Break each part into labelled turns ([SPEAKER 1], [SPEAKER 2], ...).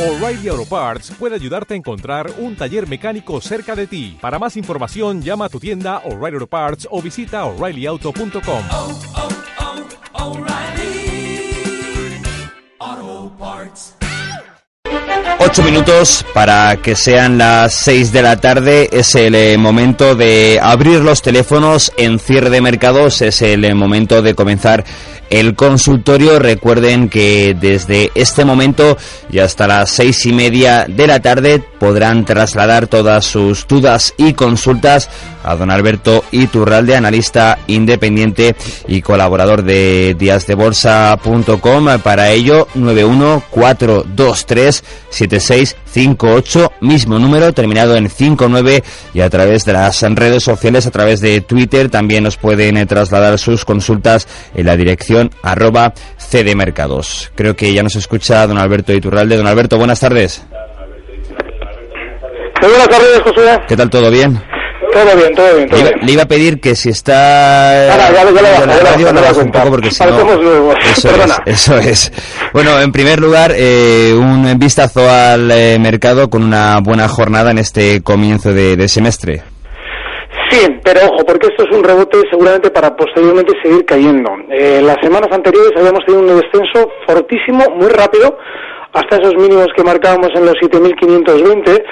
[SPEAKER 1] O'Reilly Auto Parts puede ayudarte a encontrar un taller mecánico cerca de ti. Para más información, llama a tu tienda O'Reilly Auto Parts o visita oreillyauto.com.
[SPEAKER 2] oh, oh, Parts.
[SPEAKER 3] Ocho minutos para que sean las seis de la tarde. Es el eh, momento de abrir los teléfonos en cierre de mercados. Es el eh, momento de comenzar el consultorio. Recuerden que desde este momento y hasta las seis y media de la tarde podrán trasladar todas sus dudas y consultas a don Alberto Iturralde, analista independiente y colaborador de díasdebolsa.com. Para ello, 914237658, mismo número, terminado en 59 y a través de las redes sociales, a través de Twitter, también nos pueden eh, trasladar sus consultas en la dirección arroba cdmercados. Creo que ya nos escucha don Alberto Iturralde. Don Alberto, buenas tardes.
[SPEAKER 4] Muy buenas tardes, José.
[SPEAKER 3] ¿Qué tal? ¿Todo bien?
[SPEAKER 4] Todo bien, todo bien, todo
[SPEAKER 3] Le iba,
[SPEAKER 4] bien.
[SPEAKER 3] le iba a pedir que si está
[SPEAKER 4] Ahora, ya ya
[SPEAKER 3] la radio, lo baje un poco porque si no... Eso es, eso es. Bueno, en primer lugar, eh, un vistazo al eh, mercado con una buena jornada en este comienzo de, de semestre.
[SPEAKER 4] Sí, pero ojo, porque esto es un rebote seguramente para posteriormente seguir cayendo. Eh, las semanas anteriores habíamos tenido un descenso fortísimo, muy rápido, hasta esos mínimos que marcábamos en los 7.520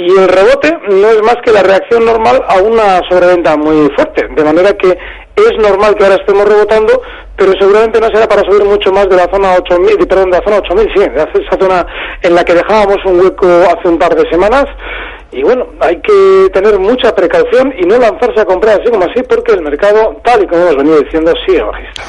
[SPEAKER 4] y el rebote no es más que la reacción normal a una sobreventa muy fuerte, de manera que es normal que ahora estemos rebotando, pero seguramente no será para subir mucho más de la zona 8000, perdón, de la zona 8000, sí, de esa zona en la que dejábamos un hueco hace un par de semanas. Y bueno, hay que tener mucha precaución y no lanzarse a comprar así como así, porque el mercado, tal y como hemos venido diciendo, sigue bajista.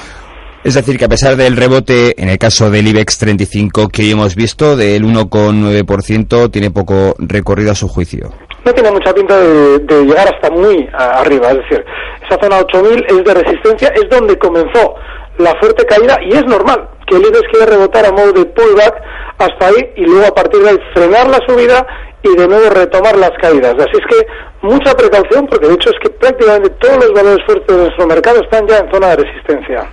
[SPEAKER 3] Es decir, que a pesar del rebote, en el caso del IBEX 35 que hoy hemos visto, del 1,9%, tiene poco recorrido a su juicio.
[SPEAKER 4] no tiene mucha pinta de, llegar hasta muy arriba, es decir, esa zona 8000 es de resistencia, es donde comenzó la fuerte caída y es normal que el IBEX quiera rebotar a modo de pullback hasta ahí y luego a partir de ahí frenar la subida y de nuevo retomar las caídas. Así es que mucha precaución porque de hecho es que prácticamente todos los valores fuertes de nuestro mercado están ya en zona de resistencia.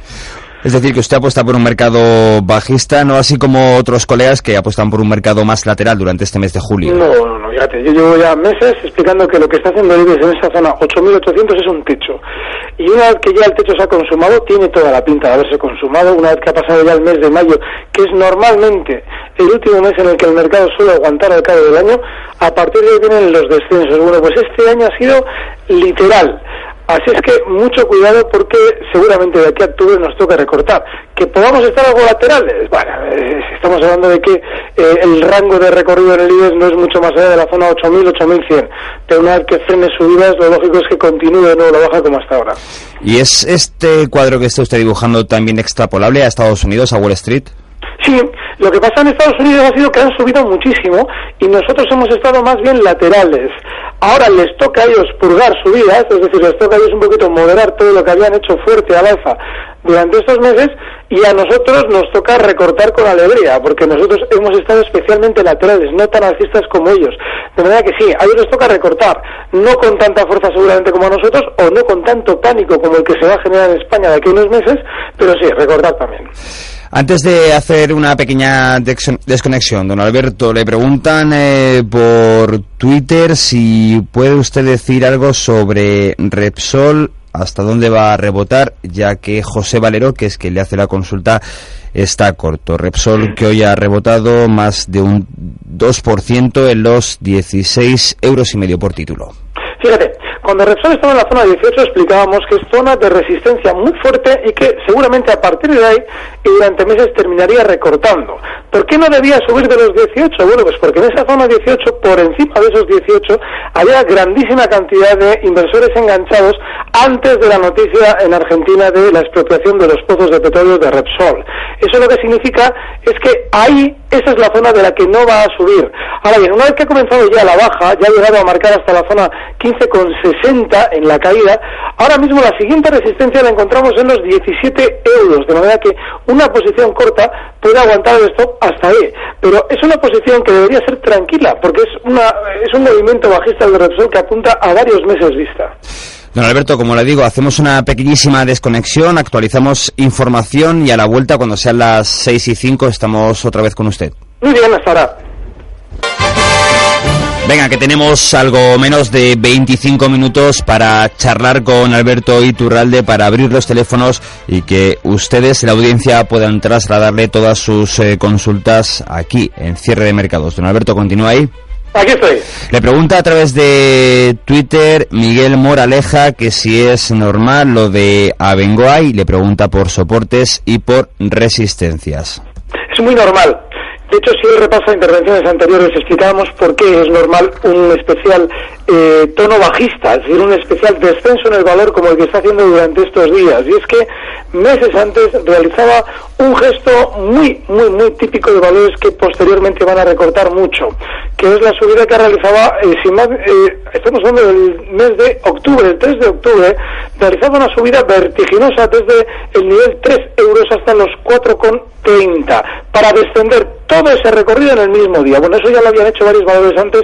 [SPEAKER 3] Es decir, que usted apuesta por un mercado bajista, no así como otros colegas que apuestan por un mercado más lateral durante este mes de julio.
[SPEAKER 4] No, no, no, fíjate, yo llevo ya meses explicando que lo que está haciendo el IBEX en esa zona 8.800 es un techo. Y una vez que ya el techo se ha consumado, tiene toda la pinta de haberse consumado, una vez que ha pasado ya el mes de mayo, que es normalmente el último mes en el que el mercado suele aguantar al cabo del año, a partir de ahí vienen los descensos. Bueno, pues este año ha sido literal. Así es que mucho cuidado porque seguramente de aquí a octubre nos toca recortar. Que podamos estar algo laterales, bueno, eh, estamos hablando de que eh, el rango de recorrido en el IBEX no es mucho más allá de la zona 8.000, 8.100. Pero una vez que frene subidas, lo lógico es que continúe de nuevo la baja como hasta ahora.
[SPEAKER 3] ¿Y es este cuadro que está usted dibujando también extrapolable a Estados Unidos, a Wall Street?
[SPEAKER 4] Sí, lo que pasa en Estados Unidos ha sido que han subido muchísimo y nosotros hemos estado más bien laterales. Ahora les toca a ellos purgar subidas, es decir, les toca a ellos un poquito moderar todo lo que habían hecho fuerte al alza durante estos meses y a nosotros nos toca recortar con alegría, porque nosotros hemos estado especialmente laterales, no tan alcistas como ellos. De manera que sí, a ellos les toca recortar, no con tanta fuerza seguramente como a nosotros, o no con tanto pánico como el que se va a generar en España de aquí unos meses, pero sí, recortar también.
[SPEAKER 3] Antes de hacer una pequeña desconexión, don Alberto, le preguntan eh, por Twitter si puede usted decir algo sobre Repsol, hasta dónde va a rebotar, ya que José Valero, que es quien le hace la consulta, está corto. Repsol que hoy ha rebotado más de un 2% en los 16 euros y medio por título.
[SPEAKER 4] Fíjate, cuando Repsol estaba en la zona 18 explicábamos que es zona de resistencia muy fuerte y que seguramente a partir de ahí durante meses terminaría recortando. ¿Por qué no debía subir de los 18? Bueno, pues porque en esa zona 18, por encima de esos 18, había grandísima cantidad de inversores enganchados antes de la noticia en Argentina de la expropiación de los pozos de petróleo de Repsol. Eso lo que significa es que ahí esa es la zona de la que no va a subir. Ahora bien, una vez que ha comenzado ya la baja, ya ha llegado a marcar hasta la zona 15,60 en la caída, ahora mismo la siguiente resistencia la encontramos en los 17 euros, de manera que una posición corta puede aguantar el stop hasta ahí. Pero es una posición que debería ser tranquila, porque es, una, es un movimiento bajista del Repsol que apunta a varios meses vista.
[SPEAKER 3] Don Alberto, como le digo, hacemos una pequeñísima desconexión, actualizamos información y a la vuelta, cuando sean las 6 y 5, estamos otra vez con usted.
[SPEAKER 4] Muy bien, hasta ahora.
[SPEAKER 3] Venga, que tenemos algo menos de 25 minutos para charlar con Alberto Iturralde, para abrir los teléfonos y que ustedes, la audiencia, puedan trasladarle todas sus eh, consultas aquí, en cierre de mercados. Don Alberto, continúa ahí.
[SPEAKER 4] Aquí estoy.
[SPEAKER 3] Le pregunta a través de Twitter Miguel Moraleja que si es normal lo de Abengoay, le pregunta por soportes y por resistencias.
[SPEAKER 4] Es muy normal. De hecho, si él repasa intervenciones anteriores, explicábamos por qué es normal un especial eh, tono bajista, es decir, un especial descenso en el valor como el que está haciendo durante estos días. Y es que meses antes realizaba un gesto muy, muy, muy típico de valores que posteriormente van a recortar mucho, que es la subida que realizaba, eh, sin más, eh, estamos hablando del mes de octubre, el 3 de octubre, realizaba una subida vertiginosa desde el nivel 3 euros hasta los 4,30 para descender todo ese recorrido en el mismo día. Bueno, eso ya lo habían hecho varios valores antes,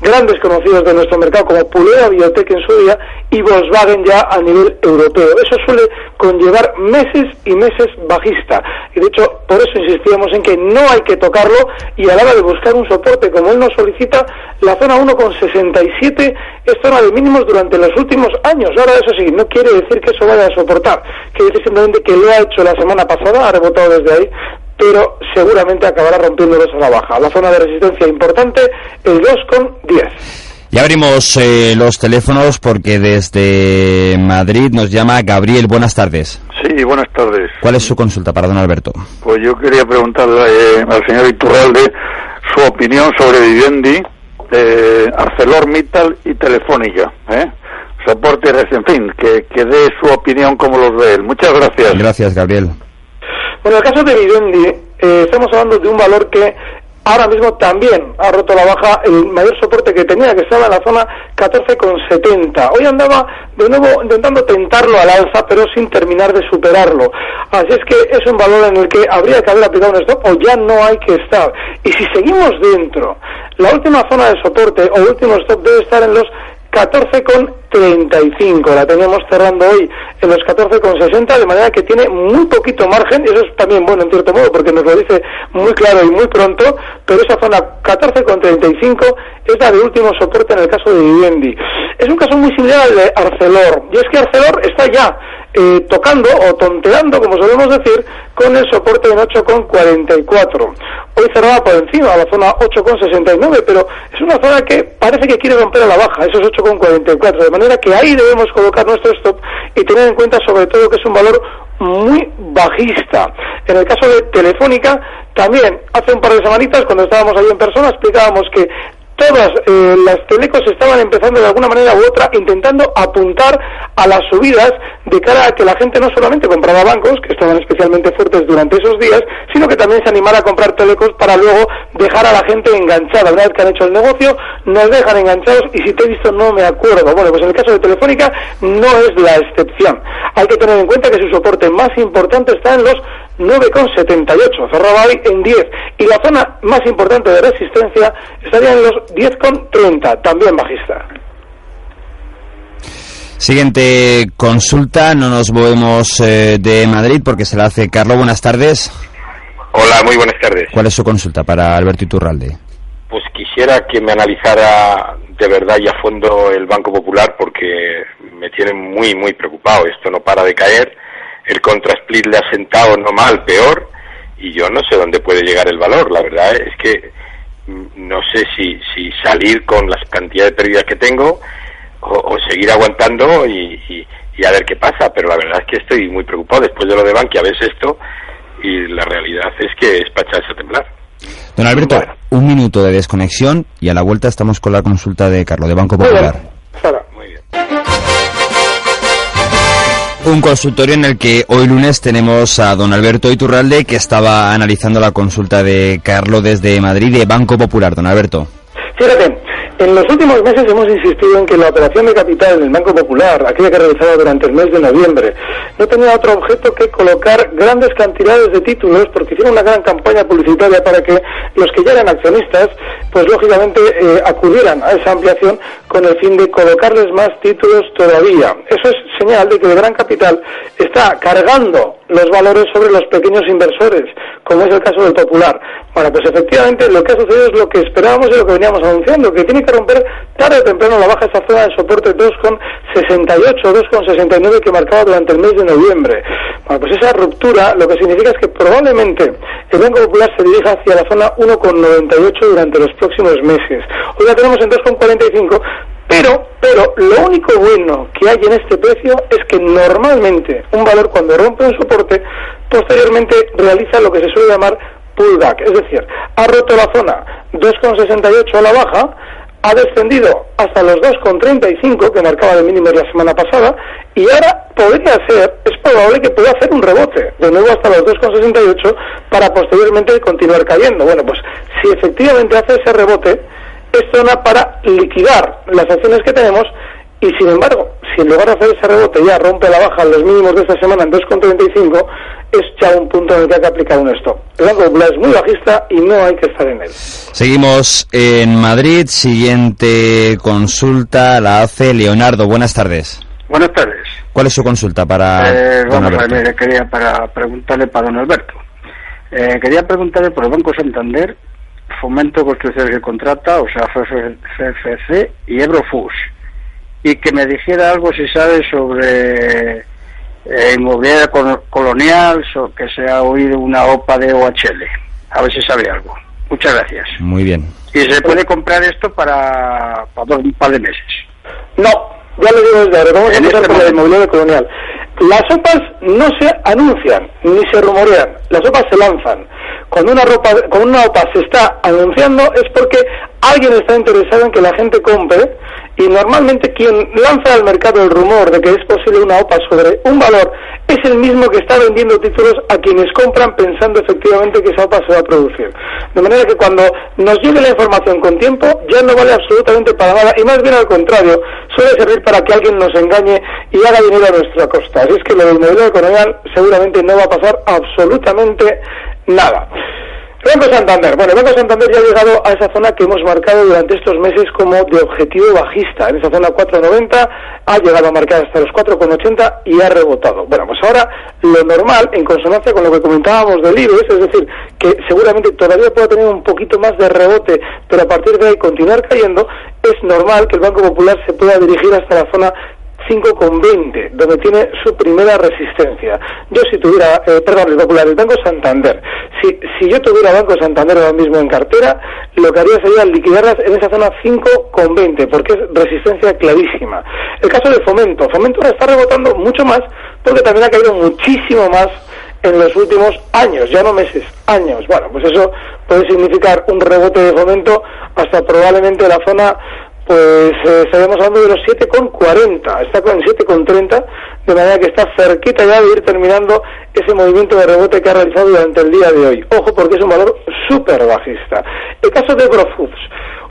[SPEAKER 4] grandes conocidos de nuestro mercado como Pulea, Biotech en su día y Volkswagen ya a nivel europeo. Eso suele conllevar meses y meses bajista. Y de hecho, por eso insistíamos en que no hay que tocarlo y a la hora de buscar un soporte como él nos solicita, la zona 1,67 es zona de mínimos durante los últimos años. Ahora, eso sí, no quiere decir que eso vaya a soportar. Quiere decir simplemente que lo ha hecho la semana pasada, ha rebotado desde ahí, pero seguramente acabará rompiéndolos a la baja. La zona de resistencia importante, el 2,10.
[SPEAKER 3] Y abrimos eh, los teléfonos porque desde Madrid nos llama Gabriel. Buenas tardes.
[SPEAKER 5] Sí, buenas tardes.
[SPEAKER 3] ¿Cuál es su consulta para don Alberto?
[SPEAKER 5] Pues yo quería preguntarle eh, al señor Iturralde su opinión sobre Vivendi, eh, ArcelorMittal y Telefónica. ¿eh? Soporte, en fin, que, que dé su opinión como los ve él. Muchas gracias.
[SPEAKER 3] Gracias, Gabriel.
[SPEAKER 4] Bueno, en el caso de Vivendi, eh, estamos hablando de un valor que ahora mismo también ha roto la baja el mayor soporte que tenía, que estaba en la zona 14,70. Hoy andaba de nuevo intentando tentarlo al alza, pero sin terminar de superarlo. Así es que es un valor en el que habría que haber aplicado un stop o ya no hay que estar. Y si seguimos dentro, la última zona de soporte o último stop debe estar en los 14,35. La tenemos cerrando hoy en los 14,60, de manera que tiene muy poquito margen, y eso es también bueno en cierto modo, porque nos lo dice muy claro y muy pronto, pero esa zona 14,35 es la de último soporte en el caso de Vivendi. Es un caso muy similar al de Arcelor, y es que Arcelor está ya eh, tocando o tonteando, como solemos decir, con el soporte en 8,44. Hoy cerraba por encima, a la zona 8,69, pero es una zona que parece que quiere romper a la baja, esos 8,44. De manera que ahí debemos colocar nuestro stop y tener en cuenta sobre todo que es un valor muy bajista. En el caso de Telefónica, también hace un par de semanitas, cuando estábamos ahí en persona, explicábamos que todas eh, las telecos estaban empezando de alguna manera u otra intentando apuntar a las subidas de cara a que la gente no solamente compraba bancos, que estaban especialmente fuertes durante esos días, sino que también se animara a comprar telecos para luego dejar a la gente enganchada. Una vez que han hecho el negocio, nos dejan enganchados y si te he visto no me acuerdo. Bueno, pues en el caso de Telefónica no es la excepción. Hay que tener en cuenta que su soporte más importante está en los 9,78, cerraba hoy en 10. Y la zona más importante de resistencia estaría en los 10,30, también bajista.
[SPEAKER 3] Siguiente consulta, no nos movemos eh, de Madrid porque se la hace Carlos. Buenas tardes.
[SPEAKER 6] Hola, muy buenas tardes.
[SPEAKER 3] ¿Cuál es su consulta para Alberto Iturralde?
[SPEAKER 6] Pues quisiera que me analizara de verdad y a fondo el Banco Popular porque me tiene muy, muy preocupado. Esto no para de caer. El contrasplit le ha sentado no mal, peor. Y yo no sé dónde puede llegar el valor. La verdad es que mm, no sé si, si salir con las cantidades de pérdidas que tengo o, o seguir aguantando y, y- y a ver qué pasa. Pero la verdad es que estoy muy preocupado. Después de lo de Bankia ves esto y la realidad es que es para echarse a temblar.
[SPEAKER 3] Don Alberto,
[SPEAKER 6] Bueno.
[SPEAKER 3] un minuto de desconexión y a la vuelta estamos con la consulta de Carlos, de Banco. Popular. Un consultorio en el que hoy lunes tenemos a don Alberto Iturralde que estaba analizando la consulta de Carlos desde Madrid de Banco Popular. Don Alberto.
[SPEAKER 4] Fíjate, en los últimos meses hemos insistido en que la operación de capital del Banco Popular, aquella que realizaba durante el mes de noviembre, no tenía otro objeto que colocar grandes cantidades de títulos porque hicieron una gran campaña publicitaria para que los que ya eran accionistas pues lógicamente eh, acudieran a esa ampliación con el fin de colocarles más títulos todavía. Eso es señal de que el Gran Capital está cargando los valores sobre los pequeños inversores, como es el caso del Popular. Bueno, pues efectivamente lo que ha sucedido es lo que esperábamos y lo que veníamos anunciando, que tiene que romper tarde o temprano la baja esa zona de soporte 2,68, 2,69 que marcaba durante el mes de noviembre. Bueno, pues esa ruptura lo que significa es que probablemente el Banco Popular se dirija hacia la zona 1,98 durante los próximos meses. Hoy la tenemos en 2,45, pero, pero lo único bueno que hay en este precio es que normalmente un valor cuando rompe un soporte, posteriormente realiza lo que se suele llamar pullback, es decir, ha roto la zona 2,68 a la baja, ha descendido hasta los 2,35 que marcaba de mínimos la semana pasada y ahora podría ser, es probable que pueda hacer un rebote, de nuevo hasta los 2,68 para posteriormente continuar cayendo. Bueno, pues si efectivamente hace ese rebote, es zona para liquidar las acciones que tenemos y sin embargo, si en lugar de hacer ese rebote ya rompe la baja en los mínimos de esta semana en 2,35, es ya un punto en el que hay que aplicar un stop. El Banco Popular es muy bajista y no hay que estar en él.
[SPEAKER 3] Seguimos en Madrid. Siguiente consulta la hace Leonardo. Buenas tardes.
[SPEAKER 7] Buenas tardes.
[SPEAKER 3] ¿Cuál es su consulta para
[SPEAKER 7] Eh,
[SPEAKER 3] don
[SPEAKER 7] vamos a ver, quería para preguntarle para don Alberto. Eh, quería preguntarle por el Banco Santander, Fomento Construcciones y Contrata, o sea, FFC y Eurofus. Y que me dijera algo, si sabe, sobre eh, inmobiliaria col- colonial, so- que se ha oído una OPA de OHL. A ver si sabe algo. Muchas gracias.
[SPEAKER 3] Muy bien.
[SPEAKER 7] Y se puede comprar esto para, para dos- un par de meses.
[SPEAKER 4] No, ya lo digo desde ahora, vamos a
[SPEAKER 7] En
[SPEAKER 4] empezar
[SPEAKER 7] este
[SPEAKER 4] por la
[SPEAKER 7] momento.
[SPEAKER 4] inmobiliaria colonial. Las OPAs no se anuncian ni se rumorean, las OPAs se lanzan. Cuando una, ropa, cuando una OPA se está anunciando es porque alguien está interesado en que la gente compre y normalmente quien lanza al mercado el rumor de que es posible una OPA sobre un valor es el mismo que está vendiendo títulos a quienes compran pensando efectivamente que esa OPA se va a producir. De manera que cuando nos llegue la información con tiempo ya no vale absolutamente para nada y más bien al contrario, suele servir para que alguien nos engañe y haga dinero a nuestra costa. Así es que lo del modelo colonial seguramente no va a pasar absolutamente nada. Banco Santander. Bueno, Banco Santander ya ha llegado a esa zona que hemos marcado durante estos meses como de objetivo bajista. En esa zona 4,90 ha llegado a marcar hasta los 4,80 y ha rebotado. Bueno, pues ahora lo normal, en consonancia con lo que comentábamos del IBEX, es decir, que seguramente todavía pueda tener un poquito más de rebote, pero a partir de ahí continuar cayendo, es normal que el Banco Popular se pueda dirigir hasta la zona 5,20, donde tiene su primera resistencia. Yo si tuviera, eh, perdón, el Popular, el Banco Santander, si, si yo tuviera Banco Santander ahora mismo en cartera, lo que haría sería liquidarlas en esa zona 5,20, porque es resistencia clarísima. El caso de Fomento, Fomento está rebotando mucho más, porque también ha caído muchísimo más en los últimos años, ya no meses, años. Bueno, pues eso puede significar un rebote de fomento hasta probablemente la zona pues eh, estaríamos hablando de los 7,40, está con 7,30, de manera que está cerquita ya de ir terminando ese movimiento de rebote que ha realizado durante el día de hoy. Ojo porque es un valor súper bajista. El caso de Grofoods,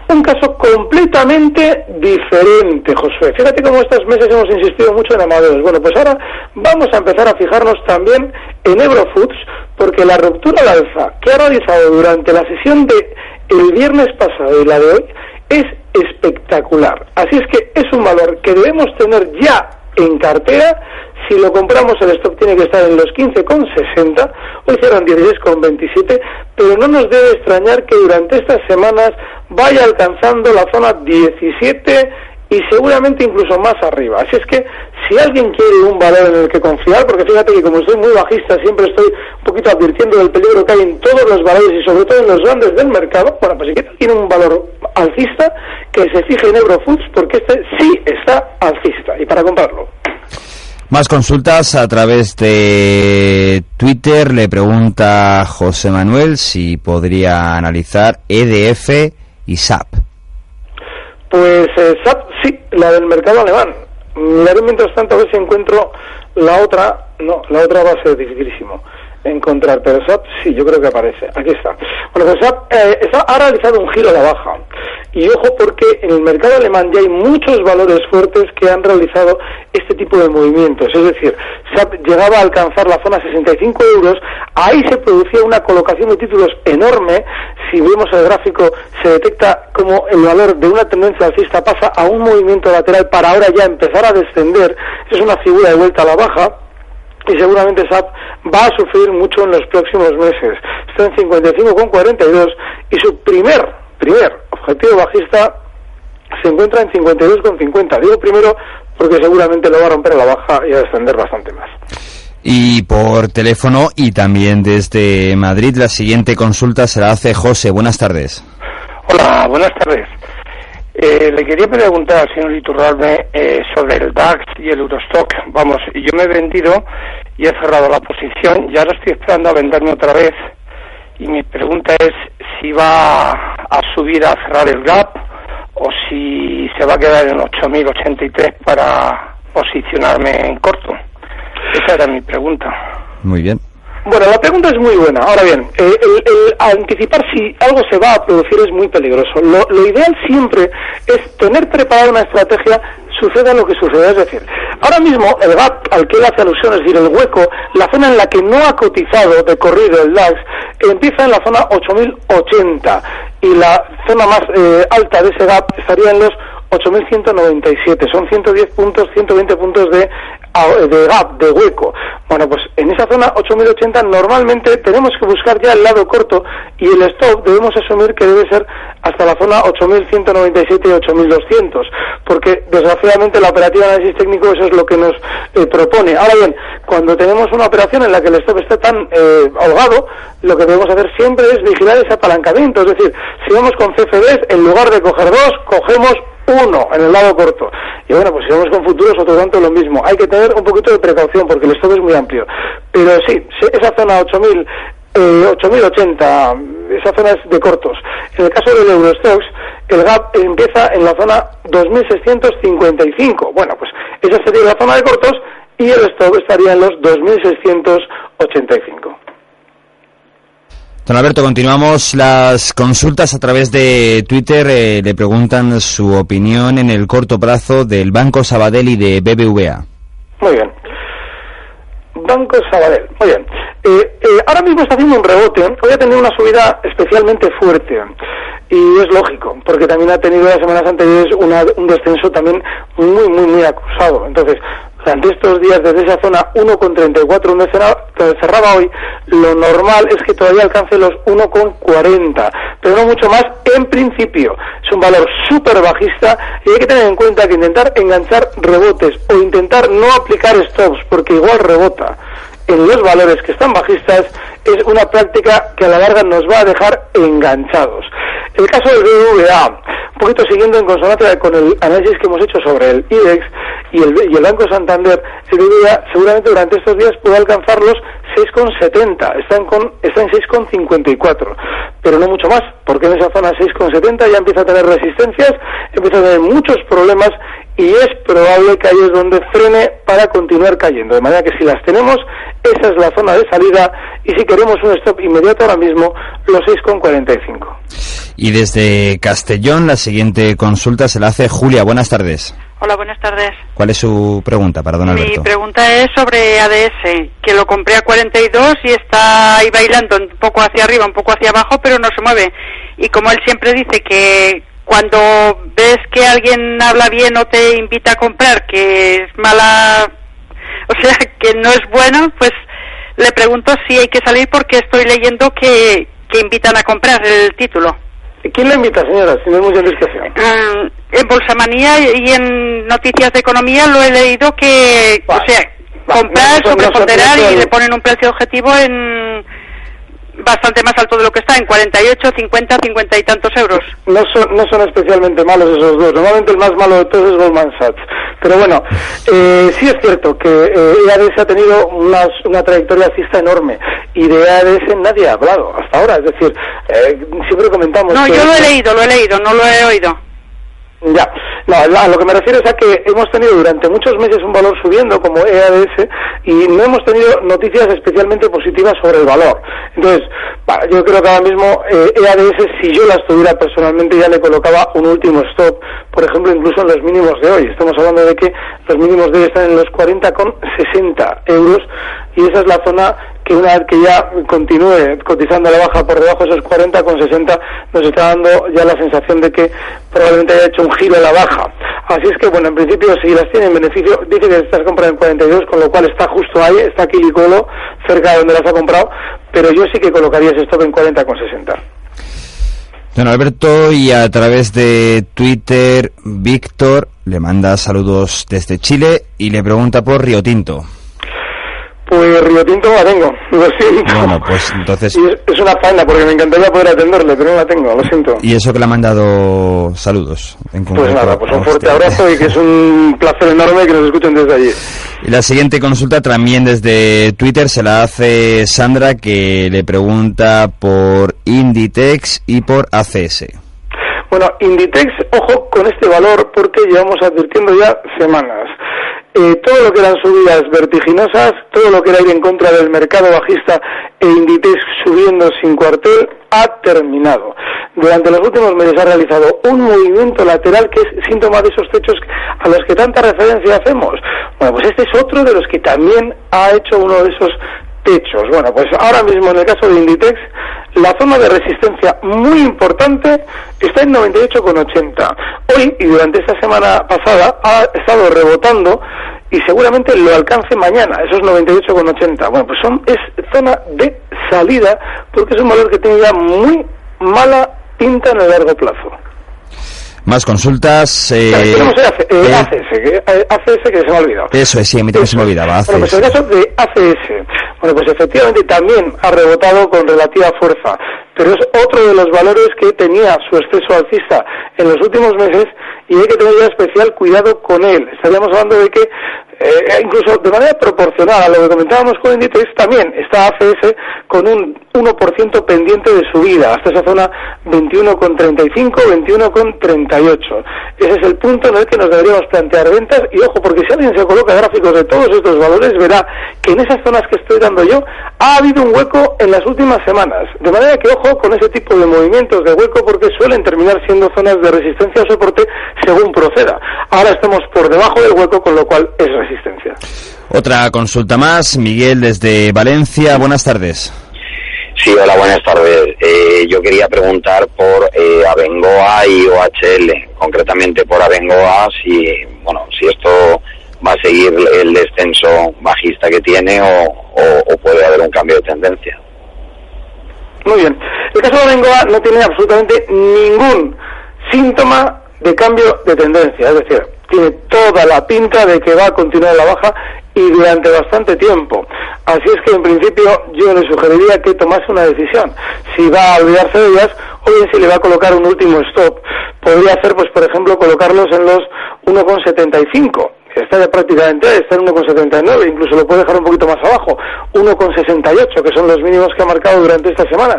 [SPEAKER 4] un caso completamente diferente, Josué. Fíjate cómo estos meses hemos insistido mucho en Amadeus. Bueno, pues ahora vamos a empezar a fijarnos también en Eurofoods, porque la ruptura al alza que ha realizado durante la sesión de el viernes pasado y la de hoy es espectacular. Así es que es un valor que debemos tener ya en cartera. Si lo compramos, el stop tiene que estar en los 15,60. Hoy cierran 16,27. Pero no nos debe extrañar que durante estas semanas vaya alcanzando la zona 17 y seguramente incluso más arriba. Así es que si alguien quiere un valor en el que confiar, porque fíjate que como soy muy bajista, siempre estoy un poquito advirtiendo del peligro que hay en todos los valores y sobre todo en los grandes del mercado, bueno, pues si tiene un valor alcista, que se fije en Eurofoods, porque este sí está alcista, y para comprarlo.
[SPEAKER 3] Más consultas a través de Twitter. Le pregunta José Manuel si podría analizar EDF y SAP.
[SPEAKER 4] Pues eh, SAP, sí, la del mercado alemán. Miraré mientras tanto a ver si encuentro la otra. No, la otra va a ser dificilísimo encontrar, pero SAP sí, yo creo que aparece. Aquí está. Bueno, pues SAP eh, ha realizado un giro a la baja Y ojo porque en el mercado alemán ya hay muchos valores fuertes que han realizado este tipo de movimientos. Es decir, SAP llegaba a alcanzar la zona 65 euros, ahí se producía una colocación de títulos enorme. Si vemos el gráfico, se detecta como el valor de una tendencia alcista pasa a un movimiento lateral para ahora ya empezar a descender. Es una figura de vuelta a la baja y seguramente SAP va a sufrir mucho en los próximos meses. Está en 55,42 y su primer, primer objetivo bajista se encuentra en 52,50. Digo primero porque seguramente lo va a romper a la baja y a descender bastante más.
[SPEAKER 3] Y por teléfono y también desde Madrid, la siguiente consulta se la hace José. Buenas tardes.
[SPEAKER 8] Hola, buenas tardes. Eh, le quería preguntar al señor Iturralme eh, sobre el DAX y el Eurostock. Vamos, yo me he vendido y he cerrado la posición y ahora estoy esperando a venderme otra vez. Y mi pregunta es si va a subir a cerrar el gap o si se va a quedar en 8.083 para posicionarme en corto. Esa era mi pregunta.
[SPEAKER 3] Muy bien.
[SPEAKER 4] Bueno, la pregunta es muy buena. Ahora bien, eh, el, anticipar si algo se va a producir es muy peligroso. Lo, lo ideal siempre es tener preparada una estrategia suceda lo que suceda. Es decir, ahora mismo el gap al que él hace alusión, es decir, el hueco, la zona en la que no ha cotizado de corrido el DAX, empieza en la zona 8080 y la zona más eh, alta de ese gap estaría en los 8.197. Son 110 puntos, 120 puntos de, de gap, de hueco. Bueno, pues en esa zona 8.080 normalmente tenemos que buscar ya el lado corto y el stop debemos asumir que debe ser hasta la zona 8.197 y 8.200. Porque desgraciadamente la operativa de análisis técnico eso es lo que nos eh, propone. Ahora bien, cuando tenemos una operación en la que el stop está tan eh, holgado, lo que debemos hacer siempre es vigilar ese apalancamiento. Es decir, si vamos con CFDs, en lugar de coger dos, cogemos uno en el lado corto. Y bueno, pues si vamos con futuros, otro tanto lo mismo. Hay que tener un poquito de precaución porque el stop es muy amplio. Pero sí, esa zona 8000, eh, 8080, esa zona es de cortos. En el caso del Eurostox, el gap empieza en la zona 2655. Bueno, pues esa sería la zona de cortos y el stop estaría en los 2685.
[SPEAKER 3] Don Alberto, continuamos las consultas a través de Twitter. Eh, le preguntan su opinión en el corto plazo del Banco Sabadell y de BBVA.
[SPEAKER 4] Muy bien. Banco Sabadell. Muy bien. Eh, eh, ahora mismo está haciendo un rebote. Hoy ha tenido una subida especialmente fuerte. Y es lógico, porque también ha tenido las semanas anteriores una- un descenso también muy, muy, muy acusado. Entonces, durante estos días, desde esa zona 1,34 donde cerra- donde cerraba hoy, lo normal es que todavía alcance los 1,40, pero no mucho más en principio. Es un valor súper bajista y hay que tener en cuenta que intentar enganchar rebotes o intentar no aplicar stops, porque igual rebota en los valores que están bajistas es una práctica que a la larga nos va a dejar enganchados. El caso del BBVA, un poquito siguiendo en consonancia con el análisis que hemos hecho sobre el IDEX y el, y el Banco Santander, seguramente durante estos días puede alcanzar los 6,70, está en, con, está en 6,54, pero no mucho más, porque en esa zona 6,70 ya empieza a tener resistencias, empieza a tener muchos problemas y es probable que ahí es donde frene para continuar cayendo. De manera que si las tenemos, esa es la zona de salida y si queremos un stop inmediato ahora mismo, los 6,45.
[SPEAKER 3] Y desde Castellón, la siguiente consulta se la hace Julia. Buenas tardes.
[SPEAKER 9] Hola, buenas tardes.
[SPEAKER 3] ¿Cuál es su pregunta para don
[SPEAKER 9] Mi
[SPEAKER 3] Alberto?
[SPEAKER 9] pregunta es sobre ADS, que lo compré a 42 y está ahí bailando un poco hacia arriba, un poco hacia abajo, pero no se mueve. Y como él siempre dice que cuando ves que alguien habla bien o te invita a comprar, que es mala, o sea, que no es bueno, pues le pregunto si hay que salir porque estoy leyendo que, que invitan a comprar el título.
[SPEAKER 4] ¿Quién le invita, señora? Si no es mucha discreción.
[SPEAKER 9] Mm, en Bolsamanía y en Noticias de Economía lo he leído que, o sea, comprar,
[SPEAKER 4] no no
[SPEAKER 9] sobreponderar y
[SPEAKER 4] precios-
[SPEAKER 9] le ponen un precio objetivo en bastante más alto de lo que está, en 48, 50, 50 y tantos euros.
[SPEAKER 4] No son, no son especialmente malos esos dos. Normalmente el más malo de todos es Goldman Sachs. Pero bueno, eh, sí es cierto que eh, EADS ha tenido una, una trayectoria alcista enorme y de EADS nadie ha hablado hasta ahora. Es decir, eh, siempre comentamos
[SPEAKER 9] No,
[SPEAKER 4] que...
[SPEAKER 9] yo lo he leído, lo he leído, no lo he oído.
[SPEAKER 4] Ya, no, a lo que me refiero es a que hemos tenido durante muchos meses un valor subiendo como EADS y no hemos tenido noticias especialmente positivas sobre el valor. Entonces, yo creo que ahora mismo eh, EADS, si yo las tuviera personalmente, ya le colocaba un último stop, por ejemplo, incluso en los mínimos de hoy. Estamos hablando de que los mínimos de hoy están en los 40,60 euros y esa es la zona que una vez que ya continúe cotizando a la baja por debajo de esos 40 con 60 nos está dando ya la sensación de que probablemente haya hecho un giro a la baja. Así es que, bueno, en principio si las tiene en beneficio, dice que estás comprando en 42, con lo cual está justo ahí, está aquí Licolo, cerca de donde las ha comprado, pero yo sí que colocaría ese stop en 40 con 60.
[SPEAKER 3] Don Alberto, y a través de Twitter, Víctor le manda saludos desde Chile y le pregunta por Río Tinto.
[SPEAKER 4] Pues Río Tinto no la tengo, lo siento.
[SPEAKER 3] Bueno, pues entonces...
[SPEAKER 4] Y es, es una pena porque me encantaría poder atenderle, pero no la tengo, lo siento.
[SPEAKER 3] Y eso que le ha mandado saludos. En
[SPEAKER 4] Pues nada, pues un fuerte abrazo y que es un placer enorme que nos escuchen desde allí.
[SPEAKER 3] Y la siguiente consulta también desde Twitter se la hace Sandra que le pregunta por Inditex y por ACS.
[SPEAKER 4] Bueno, Inditex, ojo con este valor porque llevamos advirtiendo ya semanas. Todo lo que eran subidas vertiginosas, todo lo que era ir en contra del mercado bajista e Inditex subiendo sin cuartel, ha terminado. Durante los últimos meses ha realizado un movimiento lateral que es síntoma de esos techos a los que tanta referencia hacemos. Bueno, pues este es otro de los que también ha hecho uno de esos techos. Bueno, pues ahora mismo en el caso de Inditex, la zona de resistencia muy importante está en 98,80. Hoy y durante esta semana pasada ha estado rebotando y seguramente lo alcance mañana, esos 98,80. Bueno, pues son, es zona de salida porque es un valor que tiene ya muy mala pinta en el largo plazo.
[SPEAKER 3] Más consultas. eh,
[SPEAKER 4] Tenemos el AC- eh,
[SPEAKER 3] eh,
[SPEAKER 4] ACS, que, eh, ACS que se me ha olvidado.
[SPEAKER 3] Eso es, sí, a mí también se me olvidaba.
[SPEAKER 4] Bueno, pues
[SPEAKER 3] ACS.
[SPEAKER 4] el caso de ACS, bueno, pues efectivamente también ha rebotado con relativa fuerza, pero es otro de los valores que tenía su exceso alcista en los últimos meses y hay que tener ya especial cuidado con él. Estaríamos hablando de que eh, incluso de manera proporcional a lo que comentábamos con Inditex, también está ACS con un 1% pendiente de subida hasta esa zona 21,35, 21,38. Ese es el punto en el que nos deberíamos plantear ventas y ojo, porque si alguien se coloca gráficos de todos estos valores, verá que en esas zonas que estoy dando yo ha habido un hueco en las últimas semanas. De manera que ojo con ese tipo de movimientos de hueco porque suelen terminar siendo zonas de resistencia o soporte según proceda. Ahora estamos por debajo del hueco, con lo cual es resistencia.
[SPEAKER 3] Otra consulta más. Miguel desde Valencia. Buenas tardes.
[SPEAKER 10] Sí, hola, buenas tardes. Eh, yo quería preguntar por eh, Abengoa y OHL, concretamente por Abengoa, si, bueno, si esto va a seguir el descenso bajista que tiene o, o- o puede haber un cambio de tendencia.
[SPEAKER 4] Muy bien. El caso de Bengoa no tiene absolutamente ningún síntoma de cambio de tendencia, es decir, tiene toda la pinta de que va a continuar la baja y durante bastante tiempo. Así es que en principio yo le sugeriría que tomase una decisión. Si va a olvidarse de ellas o bien si le va a colocar un último stop. Podría hacer, pues por ejemplo, colocarlos en los 1,75 está ya prácticamente, está en 1,79, incluso lo puede dejar un poquito más abajo, 1,68, que son los mínimos que ha marcado durante estas semanas.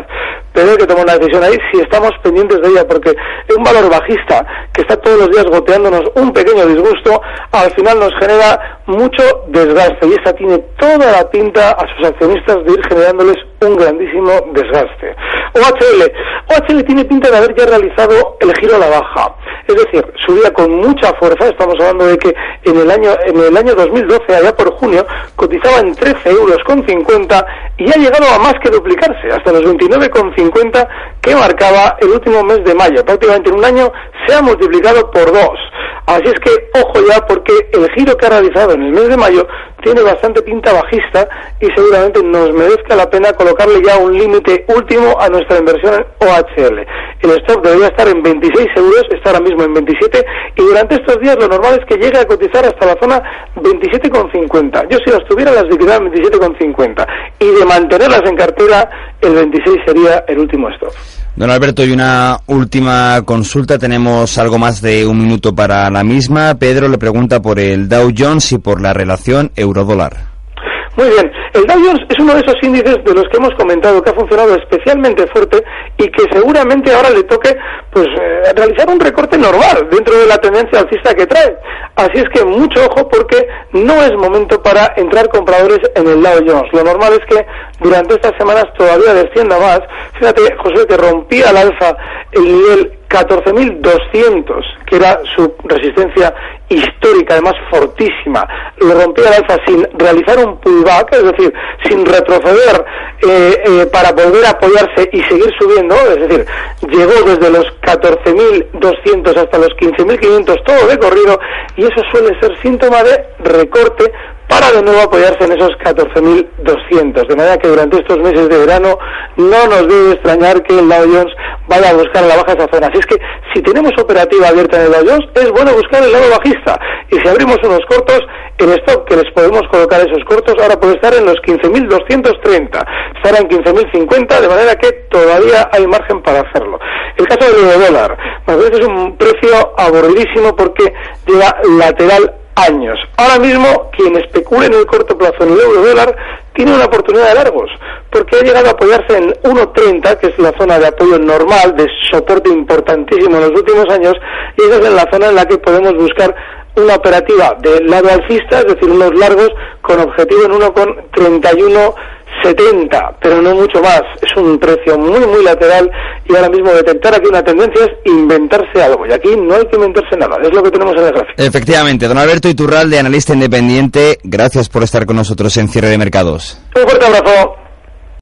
[SPEAKER 4] Pero hay que tomar una decisión ahí si estamos pendientes de ella, porque un valor bajista que está todos los días goteándonos un pequeño disgusto, al final nos genera mucho desgaste y esta tiene toda la pinta a sus accionistas de ir generándoles un grandísimo desgaste. OHL, OHL tiene pinta de haber ya realizado el giro a la baja, es decir, subía con mucha fuerza, estamos hablando de que en el año en el año 2012, allá por junio, cotizaba en 13 euros con 50 y ha llegado a más que duplicarse, hasta los 29,50 que marcaba el último mes de mayo. Prácticamente en un año se ha multiplicado por dos. Así es que ojo ya porque el giro que ha realizado en el mes de mayo tiene bastante pinta bajista y seguramente nos merezca la pena colocarle ya un límite último a nuestra inversión en OHL. El stock debería estar en 26 euros, está ahora mismo en 27 y durante estos días lo normal es que llegue a cotizar hasta la zona 27,50. Yo si las tuviera las liquidara en 27,50 y de mantenerlas en cartera el 26 sería el último stop.
[SPEAKER 3] Don Alberto, y una última consulta. Tenemos algo más de un minuto para la misma. Pedro le pregunta por el Dow Jones y por la relación euro-dólar.
[SPEAKER 4] Muy bien, el Dow Jones es uno de esos índices de los que hemos comentado que ha funcionado especialmente fuerte y que seguramente ahora le toque pues eh, realizar un recorte normal dentro de la tendencia alcista que trae. Así es que mucho ojo porque no es momento para entrar compradores en el Dow Jones. Lo normal es que durante estas semanas todavía descienda más. Fíjate, José, que rompía al alza el nivel 14.200, que era su resistencia histórica, además fortísima, lo rompía al alza sin realizar un pullback, es decir, sin retroceder eh, eh, para volver a apoyarse y seguir subiendo, es decir, llegó desde los 14.200 hasta los 15.500 todo de corrido y eso suele ser síntoma de recorte para de nuevo apoyarse en esos 14.200. De manera que durante estos meses de verano no nos debe extrañar que el Dow Jones vaya a buscar la baja esa zona. Así es que si tenemos operativa abierta en el Dow Jones, es bueno buscar el lado bajista. Y si abrimos unos cortos, el stock que les podemos colocar esos cortos ahora puede estar en los 15.230. Estará en 15.050, de manera que todavía hay margen para hacerlo. El caso del euro dólar, pues es un precio aburridísimo porque lleva lateral años. Ahora mismo, quien especule en el corto plazo en el euro dólar tiene una oportunidad de largos, porque ha llegado a apoyarse en 1.30, que es la zona de apoyo normal, de soporte importantísimo en los últimos años, y esa es la zona en la que podemos buscar una operativa de lado alcista, es decir, unos largos con objetivo en 1.31 70, pero no mucho más. Es un precio muy, muy lateral y ahora mismo detectar aquí una tendencia es inventarse algo. Y aquí no hay que inventarse nada, es lo que tenemos en el gráfico.
[SPEAKER 3] Efectivamente, don Alberto Iturralde, analista independiente, gracias por estar con nosotros en Cierre de Mercados.
[SPEAKER 4] Un fuerte abrazo.